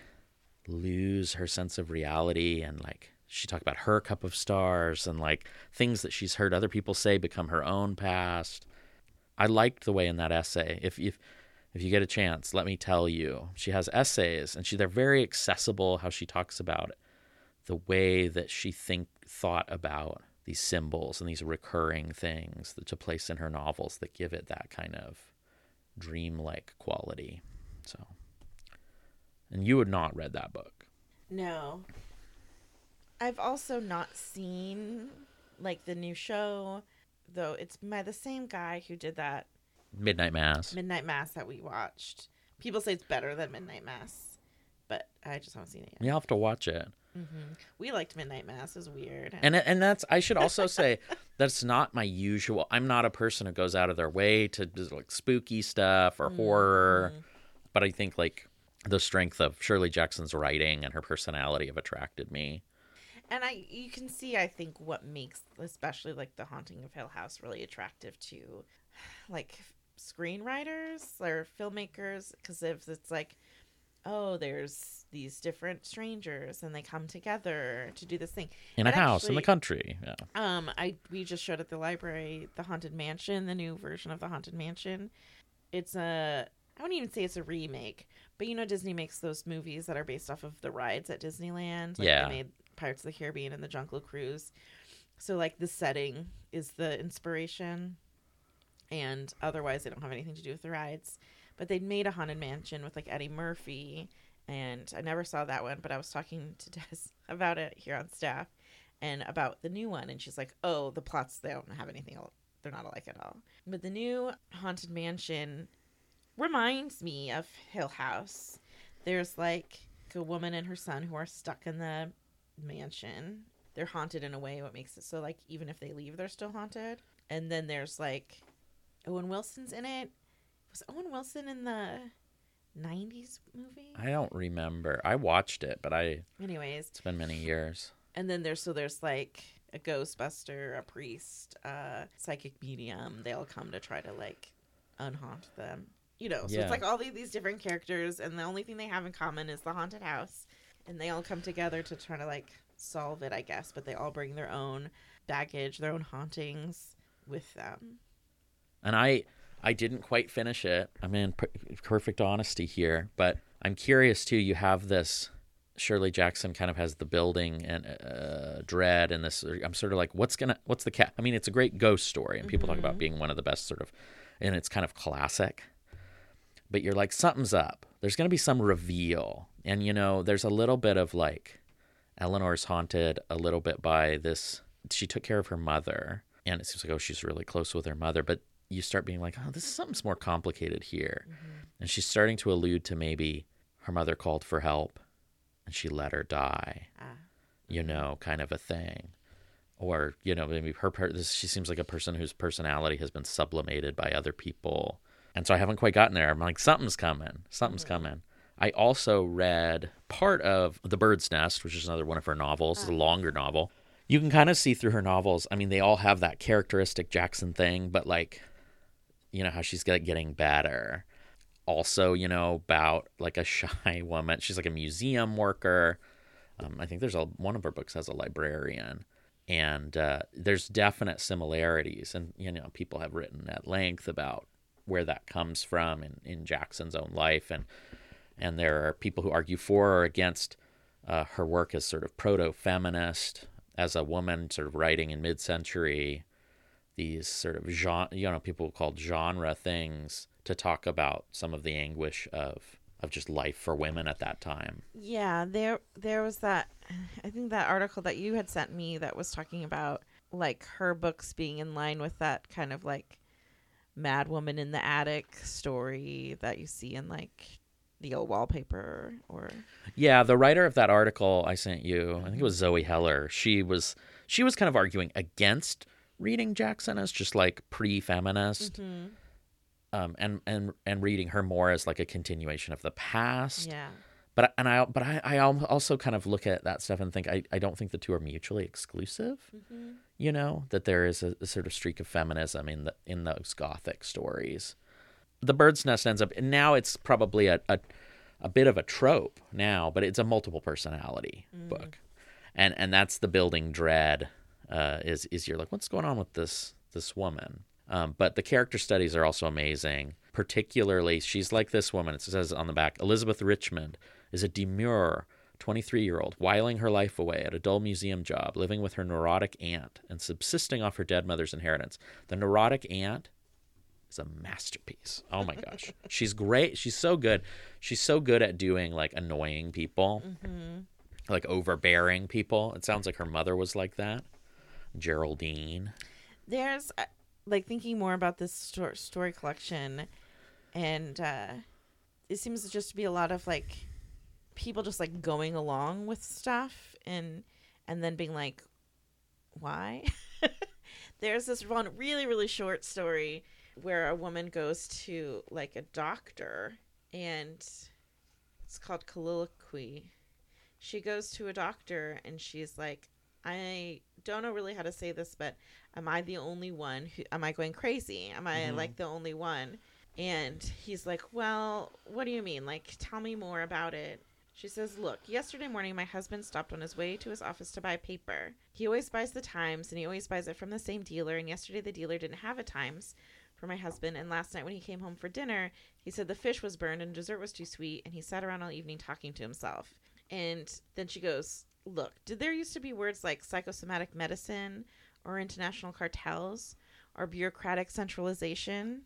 lose her sense of reality and like she talked about her cup of stars and like things that she's heard other people say become her own past. I liked the way in that essay. If if if you get a chance, let me tell you. She has essays, and she they're very accessible. How she talks about the way that she think thought about these symbols and these recurring things that to place in her novels that give it that kind of dreamlike quality. So, and you had not read that book. No. I've also not seen like the new show, though it's by the same guy who did that Midnight Mass. Midnight Mass that we watched. People say it's better than Midnight Mass, but I just haven't seen it yet. You'll have to watch it. Mm-hmm. We liked Midnight Mass. Is weird. And and that's I should also say that's not my usual. I'm not a person who goes out of their way to do like spooky stuff or mm-hmm. horror, but I think like the strength of Shirley Jackson's writing and her personality have attracted me. And I you can see I think what makes especially like The Haunting of Hill House really attractive to like screenwriters or filmmakers because if it's like oh there's these different strangers and they come together to do this thing. In a house in the country yeah. um i we just showed at the library the haunted mansion the new version of the haunted mansion. It's a i wouldn't even say it's a remake but you know disney makes those movies that are based off of the rides at disneyland like yeah. they made pirates of the caribbean and the jungle cruise. So like the setting is the inspiration and otherwise they don't have anything to do with the rides. But they'd made a haunted mansion with like Eddie Murphy, and I never saw that one, but I was talking to Des about it here on staff and about the new one, and she's like, "Oh, the plots they don't have anything. They're not alike at all." But the new haunted mansion reminds me of Hill House. There's like a woman and her son who are stuck in the mansion. They're haunted in a way what makes it so like even if they leave they're still haunted. And then there's like Owen Wilson's in it. Was Owen Wilson in the 90s movie? I don't remember. I watched it, but I Anyways, it's been many years. and then there's so there's like a ghostbuster, a priest, a psychic medium. They all come to try to like unhaunt them. You know, so Yeah. it's like all these, these different characters, and the only thing they have in common is the haunted house, and they all come together to try to like solve it, I guess. But they all bring their own baggage, their own hauntings with them. And I I didn't quite finish it. I'm in per- perfect honesty here, but I'm curious too. You have this. Shirley Jackson kind of has the building and uh, dread, and this. I'm sort of like, what's gonna, what's the cat? I mean, it's a great ghost story, and people talk about being one of the best, sort of, and it's kind of classic. But you're like, something's up. There's gonna be some reveal, and you know, there's a little bit of like, Eleanor's haunted a little bit by this. She took care of her mother, and it seems like oh, she's really close with her mother. But you start being like, oh, this is something's more complicated here, mm-hmm. and she's starting to allude to maybe her mother called for help, and she let her die. Ah. You know, kind of a thing. Or you know, maybe her per- this, she seems like a person whose personality has been sublimated by other people, and so I haven't quite gotten there. I'm like, something's coming, something's mm-hmm. coming. I also read part of The Bird's Nest, which is another one of her novels, it's a ah. longer novel. You can kind of see through her novels. I mean, they all have that characteristic Jackson thing, but like, you know, how she's getting better. Also, you know, about like a shy woman. She's like a museum worker. Um, I think there's a one of her books has a librarian, and uh, there's definite similarities. And you know, people have written at length about where that comes from in, in Jackson's own life, and and there are people who argue for or against uh, her work as sort of proto-feminist, as a woman sort of writing in mid-century, these sort of genre, you know, people called genre things to talk about some of the anguish of of just life for women at that time. Yeah, there there was that I think that article that you had sent me that was talking about like her books being in line with that kind of like mad woman in the attic story that you see in like the old wallpaper or Yeah, the writer of that article I sent you, I think it was Zoe Heller. She was she was kind of arguing against reading Jackson as just like pre-feminist, mm-hmm. um, and and and reading her more as like a continuation of the past. yeah. But and I but I I also kind of look at that stuff and think I I don't think the two are mutually exclusive. Mm-hmm. You know that there is a, a sort of streak of feminism in the in those gothic stories. The Bird's Nest ends up and now it's probably a, a a bit of a trope now, but it's a multiple personality mm. book, and and that's the building dread. Uh, is is you're like what's going on with this this woman? Um, but the character studies are also amazing. Particularly, she's like this woman. It says on the back, Elizabeth Richmond is a demure 23 year old, whiling her life away at a dull museum job, living with her neurotic aunt and subsisting off her dead mother's inheritance. The neurotic aunt is a masterpiece. Oh my gosh. She's great. She's so good. She's so good at doing like annoying people, like overbearing people. It sounds like her mother was like that. Geraldine. There's uh, like thinking more about this sto- story collection and uh it seems just to be a lot of like people just like going along with stuff and and then being like why there's this one really really short story where a woman goes to like a doctor and it's called colloquy she goes to a doctor and she's like i don't know really how to say this but am i the only one who am i going crazy am i mm-hmm. like the only one and he's like well what do you mean like tell me more about it she says, Look, yesterday morning my husband stopped on his way to his office to buy paper. He always buys the Times and he always buys it from the same dealer. And yesterday the dealer didn't have a Times for my husband. And last night when he came home for dinner, he said the fish was burned and dessert was too sweet. And he sat around all evening talking to himself. And then she goes, Look, did there used to be words like psychosomatic medicine or international cartels? or bureaucratic centralization.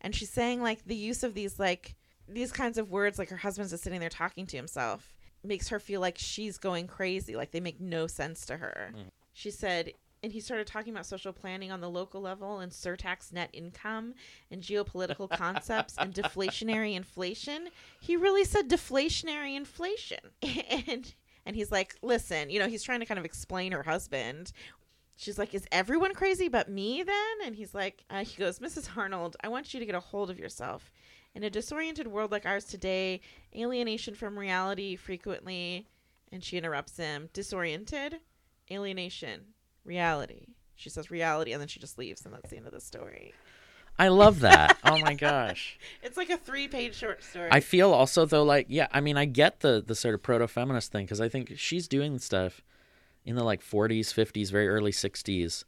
And she's saying like the use of these like these kinds of words like her husband's just sitting there talking to himself makes her feel like she's going crazy, like they make no sense to her. Mm-hmm. She said and he started talking about social planning on the local level and surtax net income and geopolitical concepts and deflationary inflation. He really said deflationary inflation. And and he's like, "Listen, you know, he's trying to kind of explain her husband. She's like, "Is everyone crazy but me then?" And he's like, uh, he goes, "Mrs. Arnold, I want you to get a hold of yourself. In a disoriented world like ours today, alienation from reality frequently." And she interrupts him, "Disoriented, alienation, reality." She says reality, and then she just leaves, and that's the end of the story. I love that. oh my gosh. It's like a three-page short story. I feel also though like yeah, I mean I get the the sort of proto feminist thing because I think she's doing stuff in the like 40s, 50s, very early 60s.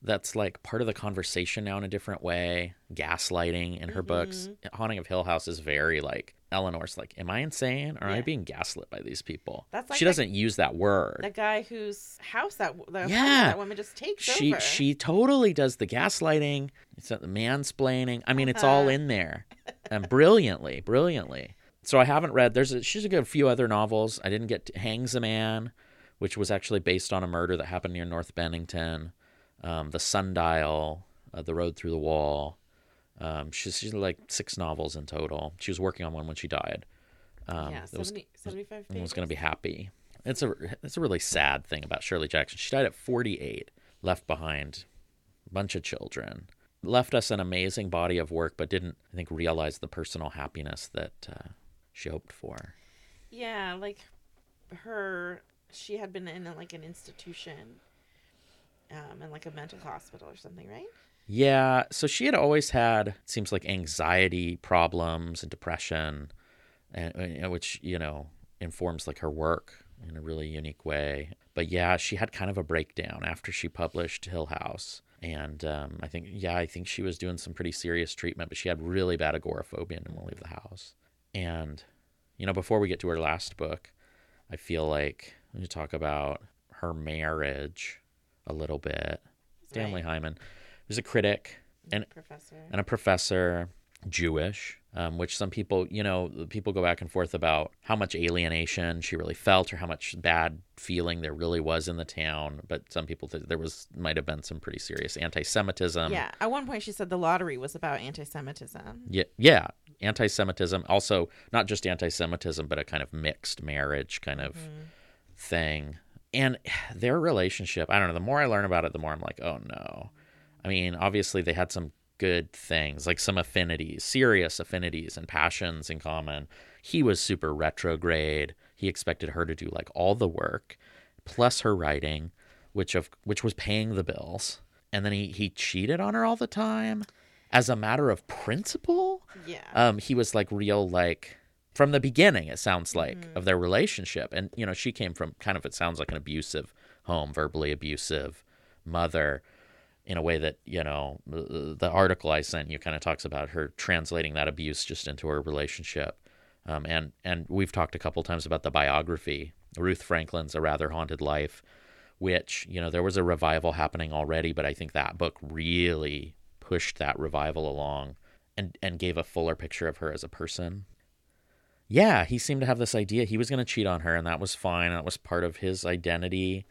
That's like part of the conversation now in a different way. Gaslighting in her books. Mm-hmm. Haunting of Hill House is very like Eleanor's like, am I insane or am I being gaslit by these people? That's like she doesn't use that word. the guy whose house that Yeah. that woman just takes she over. she totally does the gaslighting. It's not the mansplaining. I mean, it's all Uh-huh. in there, and brilliantly, brilliantly. So I haven't read. There's a, she's a good few other novels. I didn't get to, Hangsaman, which was actually based on a murder that happened near North Bennington. Um, the Sundial, uh, The Road Through the Wall. Um, she's, she's like six novels in total. She was working on one when she died. Um, yeah, it was 75 and was going to be happy. It's a it's a really sad thing about Shirley Jackson. She died at 48, left behind a bunch of children, left us an amazing body of work, but didn't I think realize the personal happiness that uh, she hoped for. Yeah, like her, she had been in like an institution, um, in like a mental hospital or something, right? Yeah, so she had always had it seems like anxiety problems and depression, and, and which you know informs like her work in a really unique way. But yeah, she had kind of a breakdown after she published Hill House, and um, I think yeah, I think she was doing some pretty serious treatment, but she had really bad agoraphobia and didn't want to leave the house. And you know, before we get to her last book, I feel like we need to talk about her marriage a little bit. Stanley Right. Hyman was a critic and Professor. and a professor, Jewish, um, which some people, you know, people go back and forth about how much alienation she really felt or how much bad feeling there really was in the town. But some people think there was might have been some pretty serious anti-Semitism. yeah, at one point she said the lottery was about anti-Semitism. Yeah, yeah, anti-Semitism. Also, not just anti-Semitism, but a kind of mixed marriage kind of thing. And their relationship, I don't know. The more I learn about it, the more I'm like, oh no. I mean, obviously they had some good things, like some affinities, serious affinities and passions in common. He was super retrograde. He expected her to do like all the work, plus her writing, which of which was paying the bills. And then he he cheated on her all the time, as a matter of principle Yeah. um, he was like real like from the beginning it sounds like of their relationship and you know she came from kind of it sounds like an abusive home verbally abusive mother in a way that you know the, article i sent you kind of talks about her translating that abuse just into her relationship. Um, and and we've talked a couple times about the biography. Ruth franklin's a rather haunted life which you know there was a revival happening already but i think that book really pushed that revival along and and gave a fuller picture of her as a person. Yeah he seemed to have this idea. He was going to cheat on her and that was fine that was part of his identity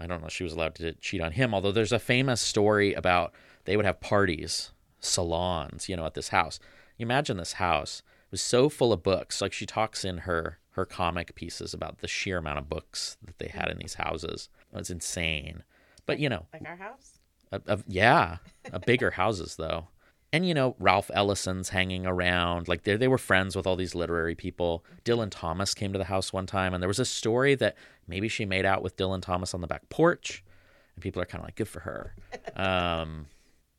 i don't know if she was allowed to cheat on him although there's a famous story about they would have parties salons you know at this house you imagine this house it was so full of books like she talks in her her comic pieces about the sheer amount of books that they had in these houses it was insane but you know like our house. a, a, yeah, a bigger houses though. And you know, Ralph Ellison's hanging around. Like they they were friends with all these literary people. Dylan Thomas came to the house one time, and there was a story that maybe she made out with Dylan Thomas on the back porch, and people are kind of like, "Good for her." Um,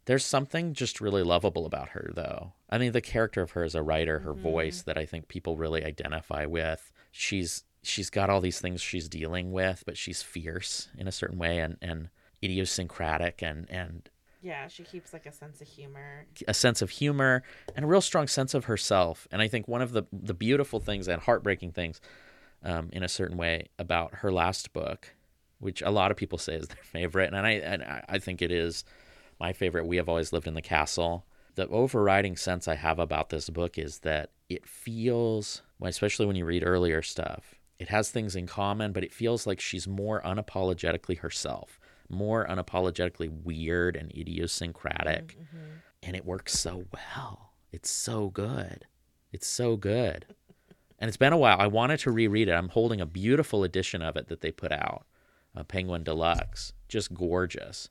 there's something just really lovable about her, though. I mean, the character of her as a writer, her voice that I think people really identify with. She's she's got all these things she's dealing with, but she's fierce in a certain way and and idiosyncratic and and Yeah, she keeps like a sense of humor. a sense of humor and a real strong sense of herself. And I think one of the the beautiful things and heartbreaking things, um, in a certain way, about her last book, which a lot of people say is their favorite, and I and I I think it is my favorite, We Have Always Lived in the Castle. The overriding sense I have about this book is that it feels, especially when you read earlier stuff, it has things in common, but it feels like she's more unapologetically herself, more unapologetically weird and idiosyncratic. Mm-hmm, mm-hmm. And it works so well. It's so good. It's so good. And it's been a while. I wanted to reread it. I'm holding a beautiful edition of it that they put out, a Penguin Deluxe. Just gorgeous.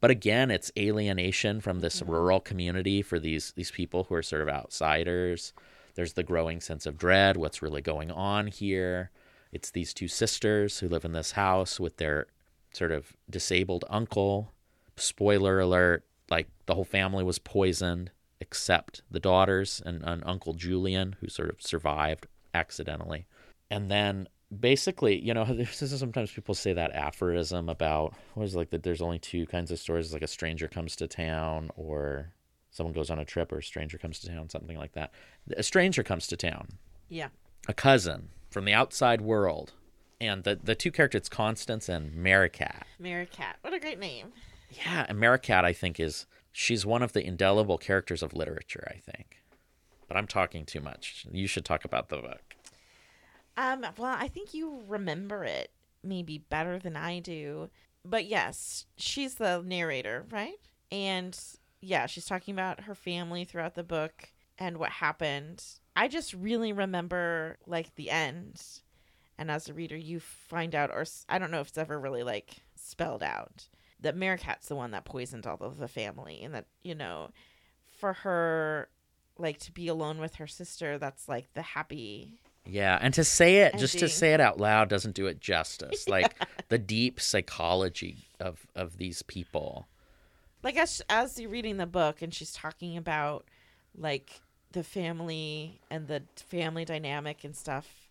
But again, it's alienation from this mm-hmm. rural community for these these people who are sort of outsiders. There's the growing sense of dread. What's really going on here? It's these two sisters who live in this house with their sort of disabled uncle. Spoiler alert: like the whole family was poisoned except the daughters and, and Uncle Julian, who sort of survived accidentally. And then basically, you know, this is sometimes people say that aphorism about what is it, like that there's only two kinds of stories like a stranger comes to town or someone goes on a trip or a stranger comes to town, something like that. A stranger comes to town, Yeah. a cousin from the outside world. And the, the two characters, Constance and Merricat. Merricat. What a great name. Yeah, and Merricat, I think, is she's one of the indelible characters of literature, I think. But I'm talking too much. You should talk about the book. Um, well, I think you remember it maybe better than I do. But yes, she's the narrator, right? And yeah, she's talking about her family throughout the book and what happened. I just really remember like the end. And as a reader, you find out, or i don't know if it's ever really like spelled out, that Merricat's the one that poisoned all of the family. And that, you know, for her, like to be alone with her sister, that's like the happy Yeah, and to say it, just to say it out loud doesn't do it justice. Like the deep psychology of of these people. like as as you're reading the book and she's talking about like the family and the family dynamic and stuff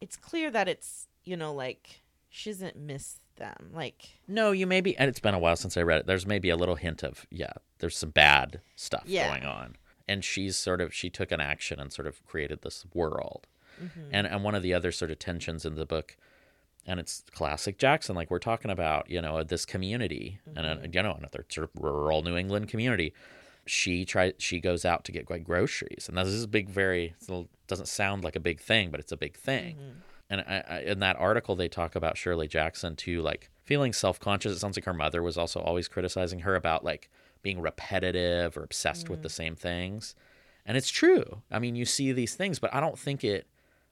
it's clear that it's you know like she doesn't miss them like No, you maybe and it's been a while since I read it. There's maybe a little hint of yeah, there's some bad stuff Yeah. going on. And she's sort of she took an action and sort of created this world. And and one of the other sort of tensions in the book and it's classic Jackson like we're talking about, you know, this community and uh, you know, another sort of rural New England community. She tries she goes out to get like groceries and this is a big very little- doesn't sound like a big thing, but it's a big thing and I, I, in that article they talk about Shirley Jackson too, like feeling self-conscious. It sounds like her mother was also always criticizing her about like being repetitive or obsessed with the same things, and it's true. I mean, you see these things, but I don't think it.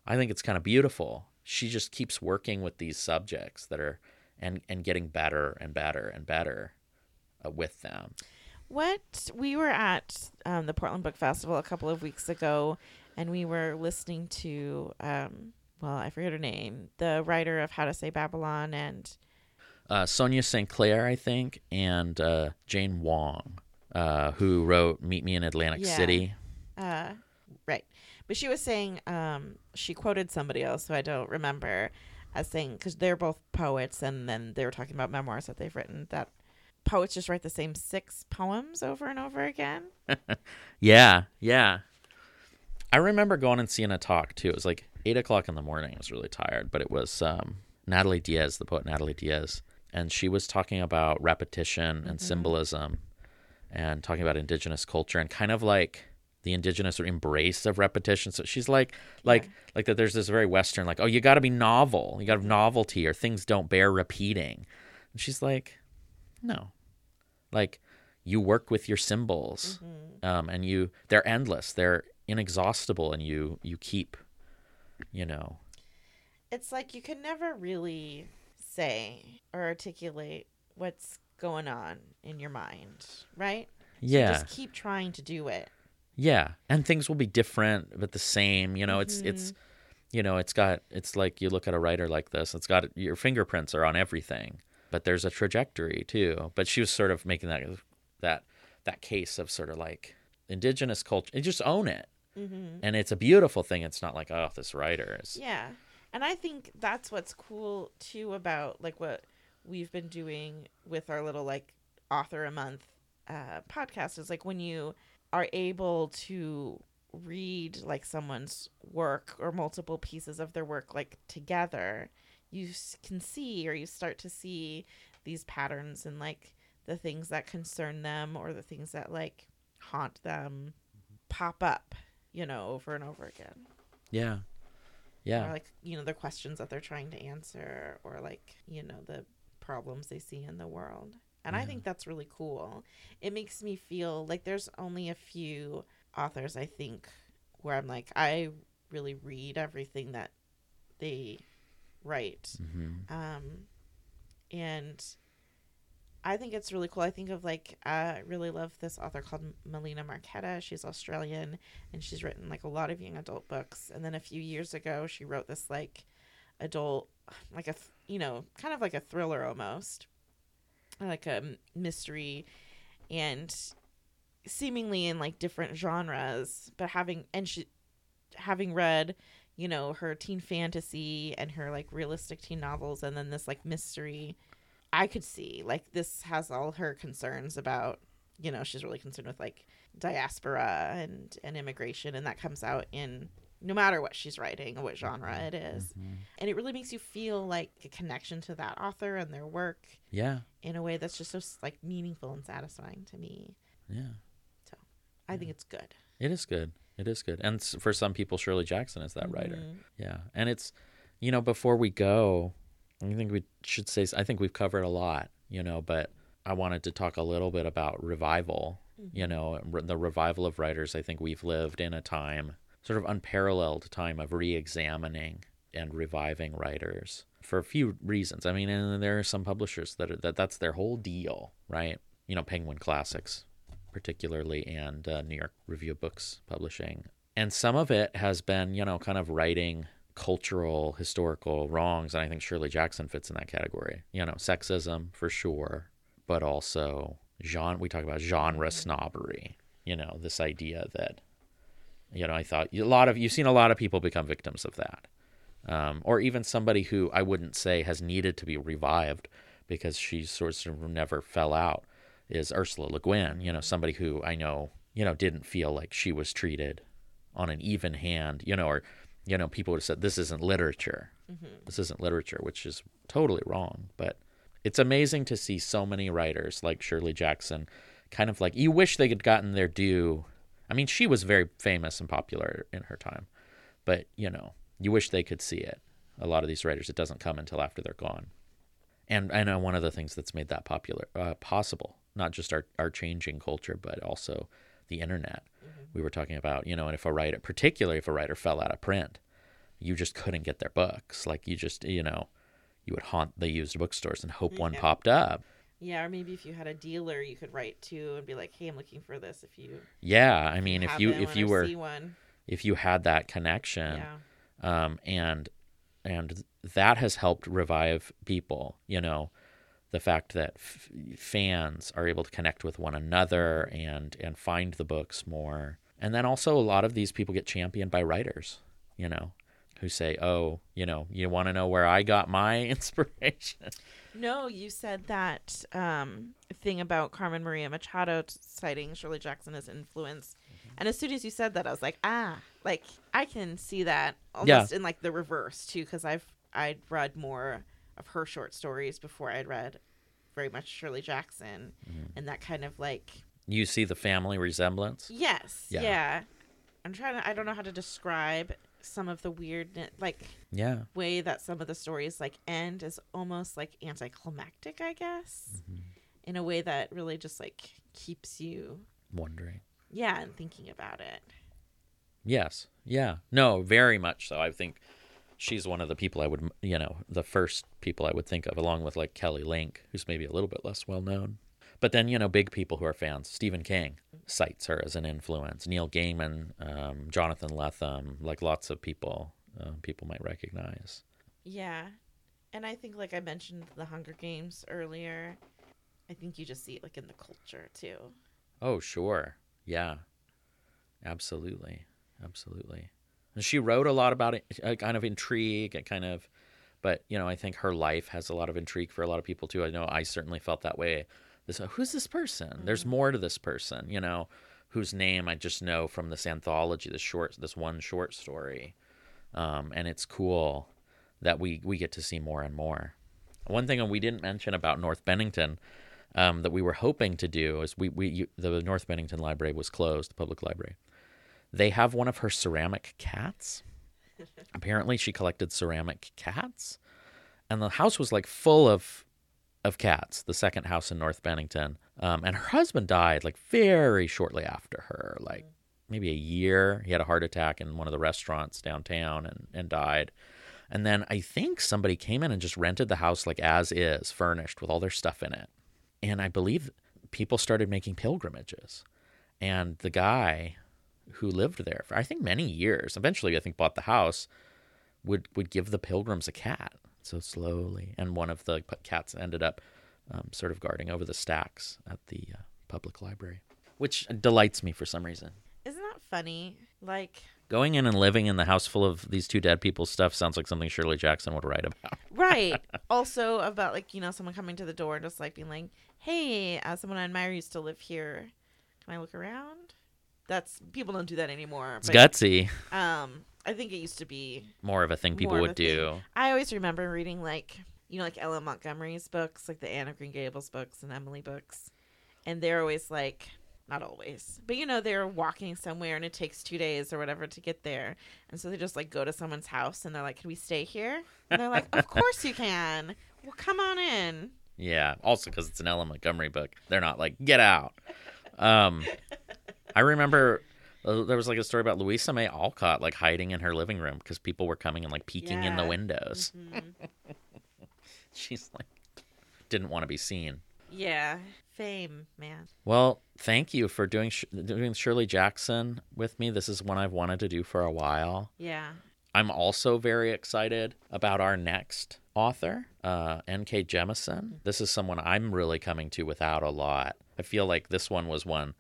I think it's kind of beautiful. She just keeps working with these subjects that are and and getting better and better and better uh, with them. What we were at um, the portland book festival a couple of weeks ago and we were listening to um, well i forget her name the writer of how to say babylon and uh, Sonia St. Clair, I think, and uh, Jane Wong, uh, who wrote Meet Me in Atlantic Yeah. City. Uh, right. But she was saying, um, she quoted somebody else who I don't remember as saying, because they're both poets, and then they were talking about memoirs that they've written, that poets just write the same six poems over and over again. Yeah, yeah. I remember going and seeing a talk too. It was like eight o'clock in the morning. I was really tired, but it was um, Natalie Diaz, the poet Natalie Diaz, and she was talking about repetition and symbolism, and talking about indigenous culture and kind of like the indigenous embrace of repetition. So she's like, like, like that. There's this very Western, like, oh, you got to be novel. You got to have novelty, or things don't bear repeating. And she's like, no, like you work with your symbols um, and you they're endless. They're inexhaustible and you you keep you know. It's like you can never really say or articulate what's going on in your mind, right? yeah Just keep trying to do it. yeah and things will be different but the same you know it's it's you know it's got it's like you look at a writer like this it's got your fingerprints are on everything but there's a trajectory too. But she was sort of making that that that case of sort of like indigenous culture and just own it. And it's a beautiful thing. It's not like oh this writer is Yeah. And I think that's what's cool too about like what we've been doing with our little like author a month uh, podcast is like when you are able to read like someone's work or multiple pieces of their work like together, you can see or you start to see these patterns and like the things that concern them or the things that like haunt them mm-hmm. pop up, you know, over and over again. Yeah. Yeah. Or like, you know, the questions that they're trying to answer or like, you know, the problems they see in the world. And I think that's really cool. It makes me feel like there's only a few authors I think where I'm like I really read everything that they write. hmm Um and I think it's really cool. I think of like I really love this author called Melina Marchetta. She's Australian and she's written like a lot of young adult books. And then a few years ago, she wrote this like adult, like a th- you know, kind of like a thriller almost, like a mystery, and seemingly in like different genres. But having and she having read you know her teen fantasy and her like realistic teen novels and then this like mystery i could see like this has all her concerns about you know she's really concerned with like diaspora and and immigration and that comes out in no matter what she's writing or what genre it is. Mhm. and it really makes you feel like a connection to that author and their work Yeah. in a way that's just so like meaningful and satisfying to me Yeah. So, I think it's good It is good. It is good. And for some people, Shirley Jackson is that writer. Mhm. Yeah. And it's, you know, before we go, I think we should say, I think we've covered a lot, you know, but I wanted to talk a little bit about revival, you know, the revival of writers. I think we've lived in a time, sort of unparalleled time of re examining and reviving writers for a few reasons. I mean, and there are some publishers that, are, that that's their whole deal, right? You know, Penguin Classics, particularly, and uh, New York Review of Books Publishing. And some of it has been, you know, kind of writing cultural, historical wrongs. And I think Shirley Jackson fits in that category. You know, sexism for sure, but also genre. We talk about genre snobbery. You know, this idea that, you know, I thought a lot of you've seen a lot of people become victims of that, um, or even somebody who I wouldn't say has needed to be revived because she sort of never fell out is Ursula Le Guin. You know, somebody who I know, you know, didn't feel like she was treated on an even hand. You know, or you know, people would have said this isn't literature. This isn't literature, which is totally wrong. But it's amazing to see so many writers like Shirley Jackson, kind of like you wish they had gotten their due. I mean, she was very famous and popular in her time, but you know, you wish they could see it. A lot of these writers, it doesn't come until after they're gone. And I know one of the things that's made that popular uh, possible, not just our our changing culture, but also the internet. We were talking about, you know, and if a writer, particularly if a writer fell out of print, you just couldn't get their books. Like you just, you know, you would haunt the used bookstores and hope one popped up. yeah or maybe if you had a dealer you could write to and be like hey i'm looking for this if you Yeah, I mean, if you if you were one if you had that connection, yeah um, and and that has helped revive people. You know, the fact that f- fans are able to connect with one another and and find the books more, and then also a lot of these people get championed by writers. You know, who say, "Oh, you know, you want to know where I got my inspiration." No, you said that um, thing about Carmen Maria Machado citing Shirley Jackson as influence. And as soon as you said that, I was like, ah, like I can see that almost in like the reverse too, because I've I'd read more of her short stories before I'd read very much Shirley Jackson, and that kind of like You see the family resemblance. yes, Yeah. yeah. I'm trying to. I don't know how to describe some of the weird like Yeah, way that some of the stories like end is almost like anticlimactic, I guess, Mm-hmm. in a way that really just like keeps you, wondering. yeah, and thinking about it. Yes. Yeah. No, very much so. I think she's one of the people I would, you know, the first people I would think of, along with like Kelly Link, who's maybe a little bit less well known. But then, you know, big people who are fans. Stephen King cites her as an influence. Neil Gaiman, um, Jonathan Lethem, like lots of people, uh, people might recognize. Yeah, and I think like I mentioned the Hunger Games earlier. I think you just see it like in the culture too. Oh, sure. Yeah. Absolutely. Absolutely. And she wrote a lot about it, uh, kind of intrigue and kind of, but, you know, I think her life has a lot of intrigue for a lot of people too. I know I certainly felt that way. This, uh, who's this person? There's more to this person, you know, whose name I just know from this anthology, this short, this one short story. Um, and it's cool that we, we get to see more and more. One thing we didn't mention about North Bennington, um, that we were hoping to do is we, we you, the North Bennington Library was closed, the public library. They have one of her ceramic cats. Apparently, she collected ceramic cats, and the house was like full of of cats. The second house in North Bennington, um, and her husband died like very shortly after her, like maybe a year. He had a heart attack in one of the restaurants downtown and and died. And then I think somebody came in and just rented the house like as is, furnished with all their stuff in it. And I believe people started making pilgrimages. And the guy who lived there for I think many years, eventually I think bought the house, would would give the pilgrims a cat. So slowly, and one of the cats ended up um, sort of guarding over the stacks at the uh, public library, which delights me for some reason. Isn't that funny? Like, Going in and living in the house full of these two dead people's stuff sounds like something Shirley Jackson would write about. right. also about like you know someone coming to the door and just like being like, "Hey, uh, someone I admire used to live here. Can I look around?" That's people don't do that anymore. It's but, gutsy, Um, I think it used to be. more of a thing people would a thing. do. I always remember reading like you know like Ella Montgomery's books, like the Anne of Green Gables books and Emily books, and they're always like. Not always, but you know they're walking somewhere and it takes two days or whatever to get there, and so they just like go to someone's house and they're like, "Can we stay here?" And they're like, "Of course you can. Well, come on in." Yeah. Also, because it's an Ellen Montgomery book, they're not like get out. Um, I remember uh, there was like a story about Louisa May Alcott like hiding in her living room because people were coming and like peeking in the Yeah. windows. Mhm. She's like didn't want to be seen. Yeah, fame, man. Well, thank you for doing Sh- doing Shirley Jackson with me. This is one I've wanted to do for a while. Yeah. I'm also very excited about our next author, uh, N.K. Mm-hmm. Jemisin. This is someone I'm really coming to without a lot. I feel like this one was one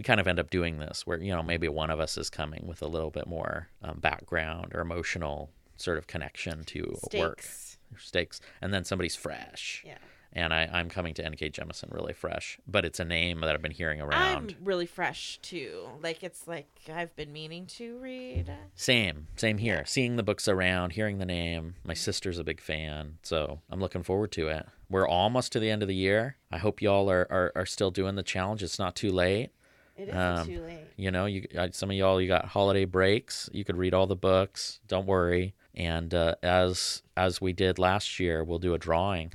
we kind of end up doing this where, you know, maybe one of us is coming with a little bit more um, background or emotional sort of connection to work Stakes. stakes, and then somebody's fresh. Yeah. And I, I'm coming to N.K. Jemisin really fresh, but it's a name that I've been hearing around. I'm really fresh too. Like it's like I've been meaning to read. Same, same here. Seeing the books around, hearing the name. My sister's a big fan, so I'm looking forward to it. We're almost to the end of the year. I hope y'all are, are, are still doing the challenge. It's not too late. It isn't Um, too late. You know, you some of y'all you got holiday breaks. You could read all the books. Don't worry. And uh, as as we did last year, we'll do a drawing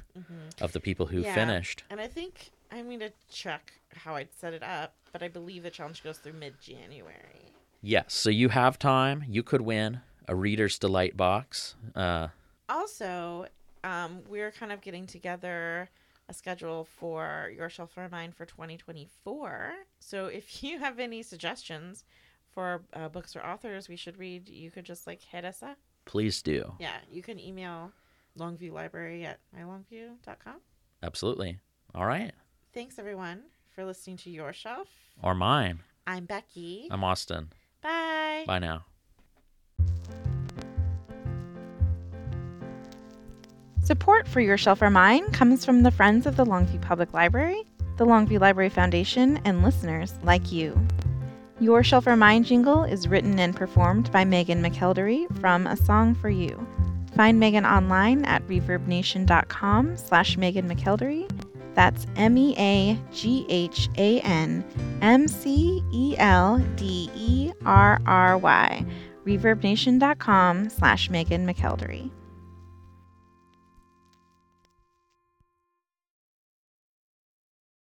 of the people who Mm-hmm. Yeah. finished. And I think I need to check how I'd set it up, but I believe the challenge goes through mid January. Yes, so you have time. You could win a Reader's Delight box. Uh, Also, um, we're kind of getting together a schedule for Your Shelf for Mine for 2024. So if you have any suggestions for uh, books or authors we should read, you could just like hit us up. please do. Yeah, you can email Longview Library at mylongview.com. Absolutely. All right. Thanks everyone for listening to Your Shelf. Or mine. I'm Becky. I'm Austin. Bye. Bye now. Support for Your Shelf or Mine comes from the Friends of the Longview Public Library, the Longview Library Foundation, and listeners like you. Your Shelf or Mine jingle is written and performed by Meaghan McElderry from A Song for You. Find Meaghan online at reverbnation.com slash Meaghan McElderry. That's M-E-A-G-H-A-N-M-C-E-L-D-E-R-R-Y. reverbnation.com slash Meaghan McElderry.